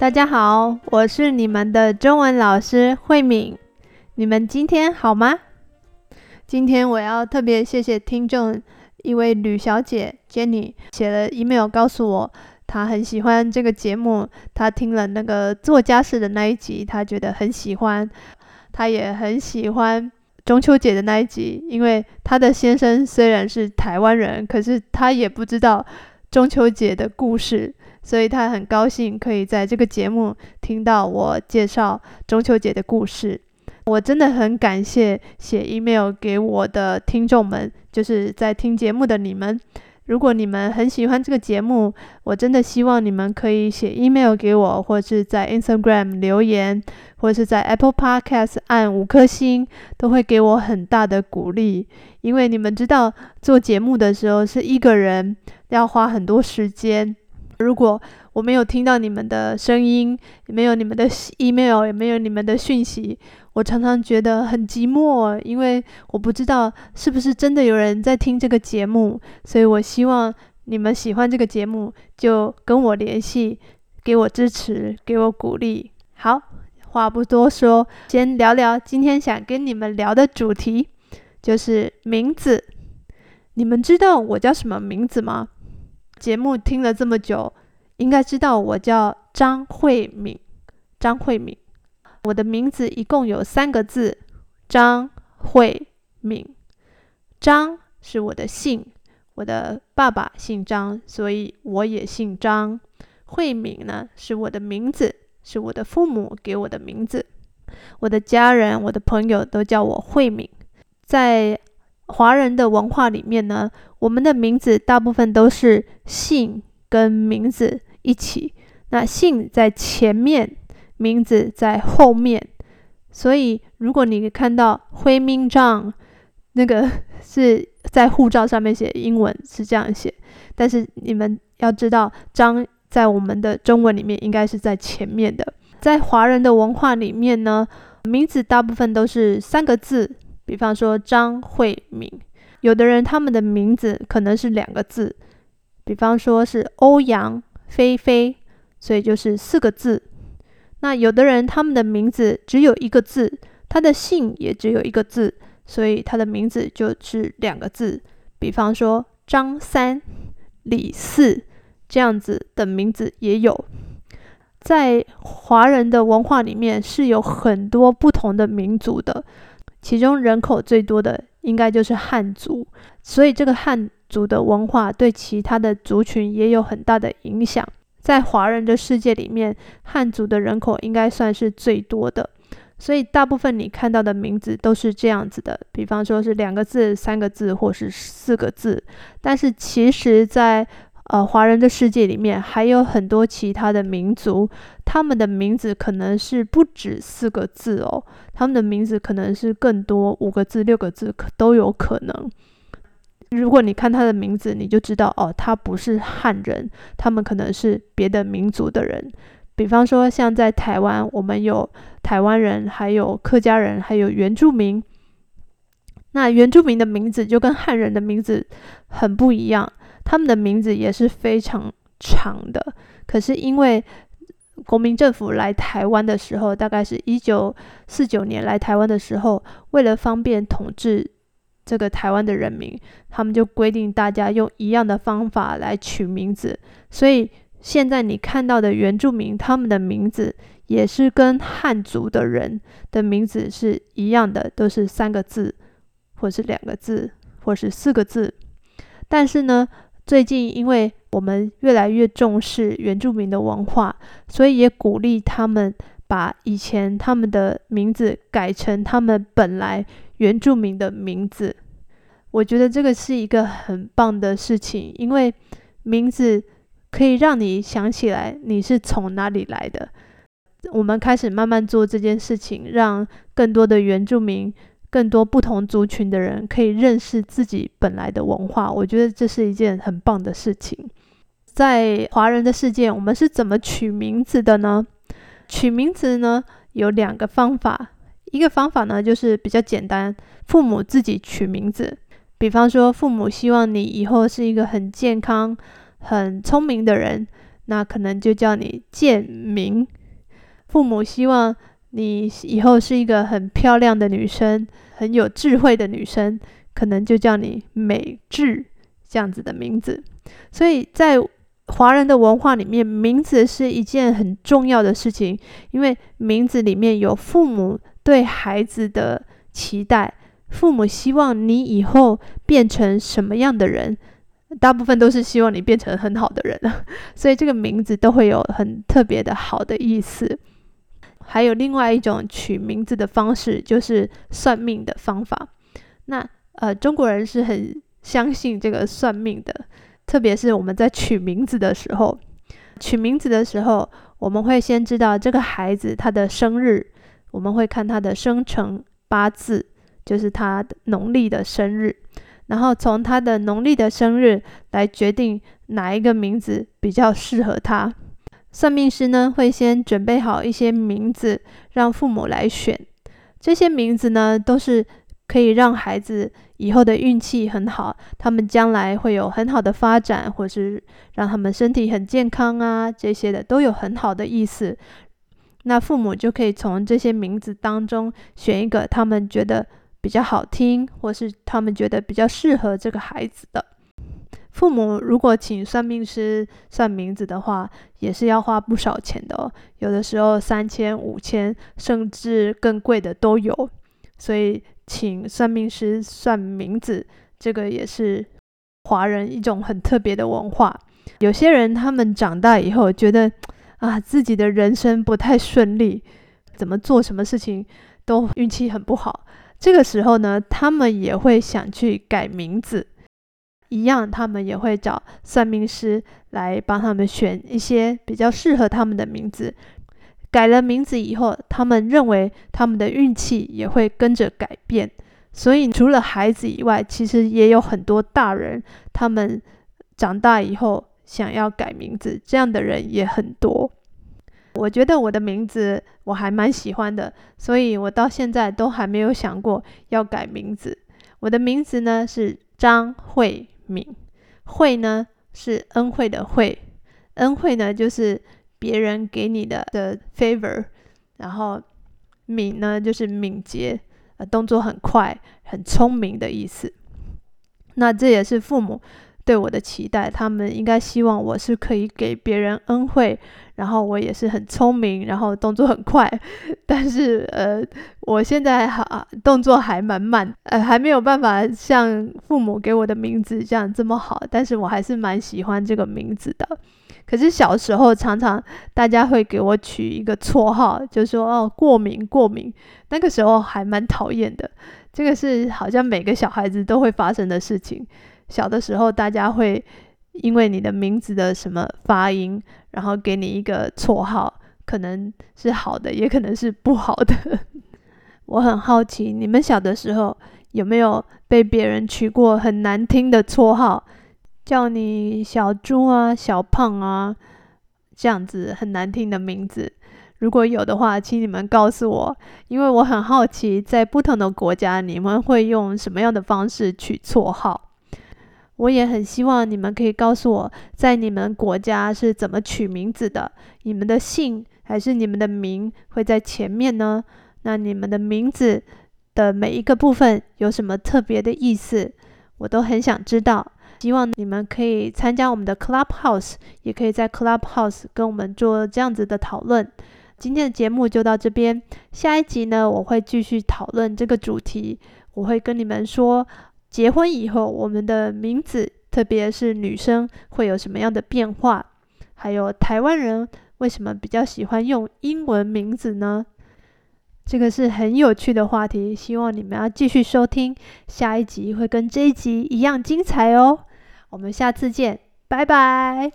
大家好，我是你们的中文老师慧敏。你们今天好吗？今天我要特别谢谢听众一位吕小姐 Jenny 写了 email 告诉我，她很喜欢这个节目，她听了那个作家式的那一集，她觉得很喜欢。她也很喜欢中秋节的那一集，因为她的先生虽然是台湾人，可是他也不知道中秋节的故事。所以他很高兴可以在这个节目听到我介绍中秋节的故事。我真的很感谢写 email 给我的听众们，就是在听节目的你们。如果你们很喜欢这个节目，我真的希望你们可以写 email 给我，或是在 Instagram 留言，或是在 Apple Podcast 按五颗星，都会给我很大的鼓励。因为你们知道，做节目的时候是一个人，要花很多时间。如果我没有听到你们的声音，也没有你们的 email，也没有你们的讯息，我常常觉得很寂寞，因为我不知道是不是真的有人在听这个节目。所以我希望你们喜欢这个节目，就跟我联系，给我支持，给我鼓励。好，话不多说，先聊聊今天想跟你们聊的主题，就是名字。你们知道我叫什么名字吗？节目听了这么久，应该知道我叫张慧敏。张慧敏，我的名字一共有三个字：张慧敏。张是我的姓，我的爸爸姓张，所以我也姓张。慧敏呢，是我的名字，是我的父母给我的名字。我的家人、我的朋友都叫我慧敏。在华人的文化里面呢，我们的名字大部分都是姓跟名字一起，那姓在前面，名字在后面。所以，如果你看到慧敏张，那个 是在护照上面写英文是这样写，但是你们要知道，张在我们的中文里面应该是在前面的。在华人的文化里面呢，名字大部分都是三个字。比方说张慧敏，有的人他们的名字可能是两个字，比方说是欧阳菲菲，所以就是四个字。那有的人他们的名字只有一个字，他的姓也只有一个字，所以他的名字就是两个字。比方说张三、李四这样子的名字也有。在华人的文化里面是有很多不同的民族的。其中人口最多的应该就是汉族，所以这个汉族的文化对其他的族群也有很大的影响。在华人的世界里面，汉族的人口应该算是最多的，所以大部分你看到的名字都是这样子的，比方说是两个字、三个字或是四个字。但是其实，在呃，华人的世界里面还有很多其他的民族，他们的名字可能是不止四个字哦，他们的名字可能是更多，五个字、六个字可都有可能。如果你看他的名字，你就知道哦，他不是汉人，他们可能是别的民族的人。比方说，像在台湾，我们有台湾人，还有客家人，还有原住民。那原住民的名字就跟汉人的名字很不一样。他们的名字也是非常长的，可是因为国民政府来台湾的时候，大概是一九四九年来台湾的时候，为了方便统治这个台湾的人民，他们就规定大家用一样的方法来取名字。所以现在你看到的原住民，他们的名字也是跟汉族的人的名字是一样的，都是三个字，或是两个字，或是四个字。但是呢，最近，因为我们越来越重视原住民的文化，所以也鼓励他们把以前他们的名字改成他们本来原住民的名字。我觉得这个是一个很棒的事情，因为名字可以让你想起来你是从哪里来的。我们开始慢慢做这件事情，让更多的原住民。更多不同族群的人可以认识自己本来的文化，我觉得这是一件很棒的事情。在华人的世界，我们是怎么取名字的呢？取名字呢，有两个方法，一个方法呢就是比较简单，父母自己取名字。比方说，父母希望你以后是一个很健康、很聪明的人，那可能就叫你建明。父母希望你以后是一个很漂亮的女生，很有智慧的女生，可能就叫你美智这样子的名字。所以在华人的文化里面，名字是一件很重要的事情，因为名字里面有父母对孩子的期待，父母希望你以后变成什么样的人，大部分都是希望你变成很好的人，所以这个名字都会有很特别的好的意思。还有另外一种取名字的方式，就是算命的方法。那呃，中国人是很相信这个算命的。特别是我们在取名字的时候，取名字的时候，我们会先知道这个孩子他的生日，我们会看他的生辰八字，就是他农历的生日，然后从他的农历的生日来决定哪一个名字比较适合他。算命师呢，会先准备好一些名字，让父母来选。这些名字呢，都是可以让孩子以后的运气很好，他们将来会有很好的发展，或是让他们身体很健康啊，这些的都有很好的意思。那父母就可以从这些名字当中选一个他们觉得比较好听，或是他们觉得比较适合这个孩子的。父母如果请算命师算名字的话，也是要花不少钱的哦，有的时候三千、五千，甚至更贵的都有，所以。请算命师算名字，这个也是华人一种很特别的文化。有些人他们长大以后觉得啊，自己的人生不太顺利，怎么做什么事情都运气很不好。这个时候呢，他们也会想去改名字，一样，他们也会找算命师来帮他们选一些比较适合他们的名字。改了名字以后，他们认为他们的运气也会跟着改变。所以，除了孩子以外，其实也有很多大人，他们长大以后想要改名字，这样的人也很多。我觉得我的名字我还蛮喜欢的，所以我到现在都还没有想过要改名字。我的名字呢是张慧敏，慧呢是恩惠的惠，恩惠呢就是。别人给你的的 favor，然后敏呢就是敏捷，呃，动作很快，很聪明的意思。那这也是父母对我的期待，他们应该希望我是可以给别人恩惠，然后我也是很聪明，然后动作很快。但是呃，我现在哈动作还蛮慢，呃，还没有办法像父母给我的名字这样这么好，但是我还是蛮喜欢这个名字的。可是小时候常常大家会给我取一个绰号，就说哦，过敏过敏，那个时候还蛮讨厌的。这个是好像每个小孩子都会发生的事情。小的时候大家会因为你的名字的什么发音，然后给你一个绰号，可能是好的，也可能是不好的。我很好奇，你们小的时候有没有被别人取过很难听的绰号？叫你小猪啊、小胖啊，这样子很难听的名字，如果有的话，请你们告诉我，因为我很好奇，在不同的国家，你们会用什么样的方式取绰号？我也很希望你们可以告诉我，在你们国家是怎么取名字的？你们的姓还是你们的名会在前面呢？那你们的名字的每一个部分有什么特别的意思？我都很想知道。希望你们可以参加我们的 Clubhouse，也可以在 Clubhouse 跟我们做这样子的讨论。今天的节目就到这边，下一集呢，我会继续讨论这个主题。我会跟你们说，结婚以后我们的名字，特别是女生会有什么样的变化，还有台湾人为什么比较喜欢用英文名字呢？这个是很有趣的话题，希望你们要继续收听，下一集会跟这一集一样精彩哦。我们下次见，拜拜。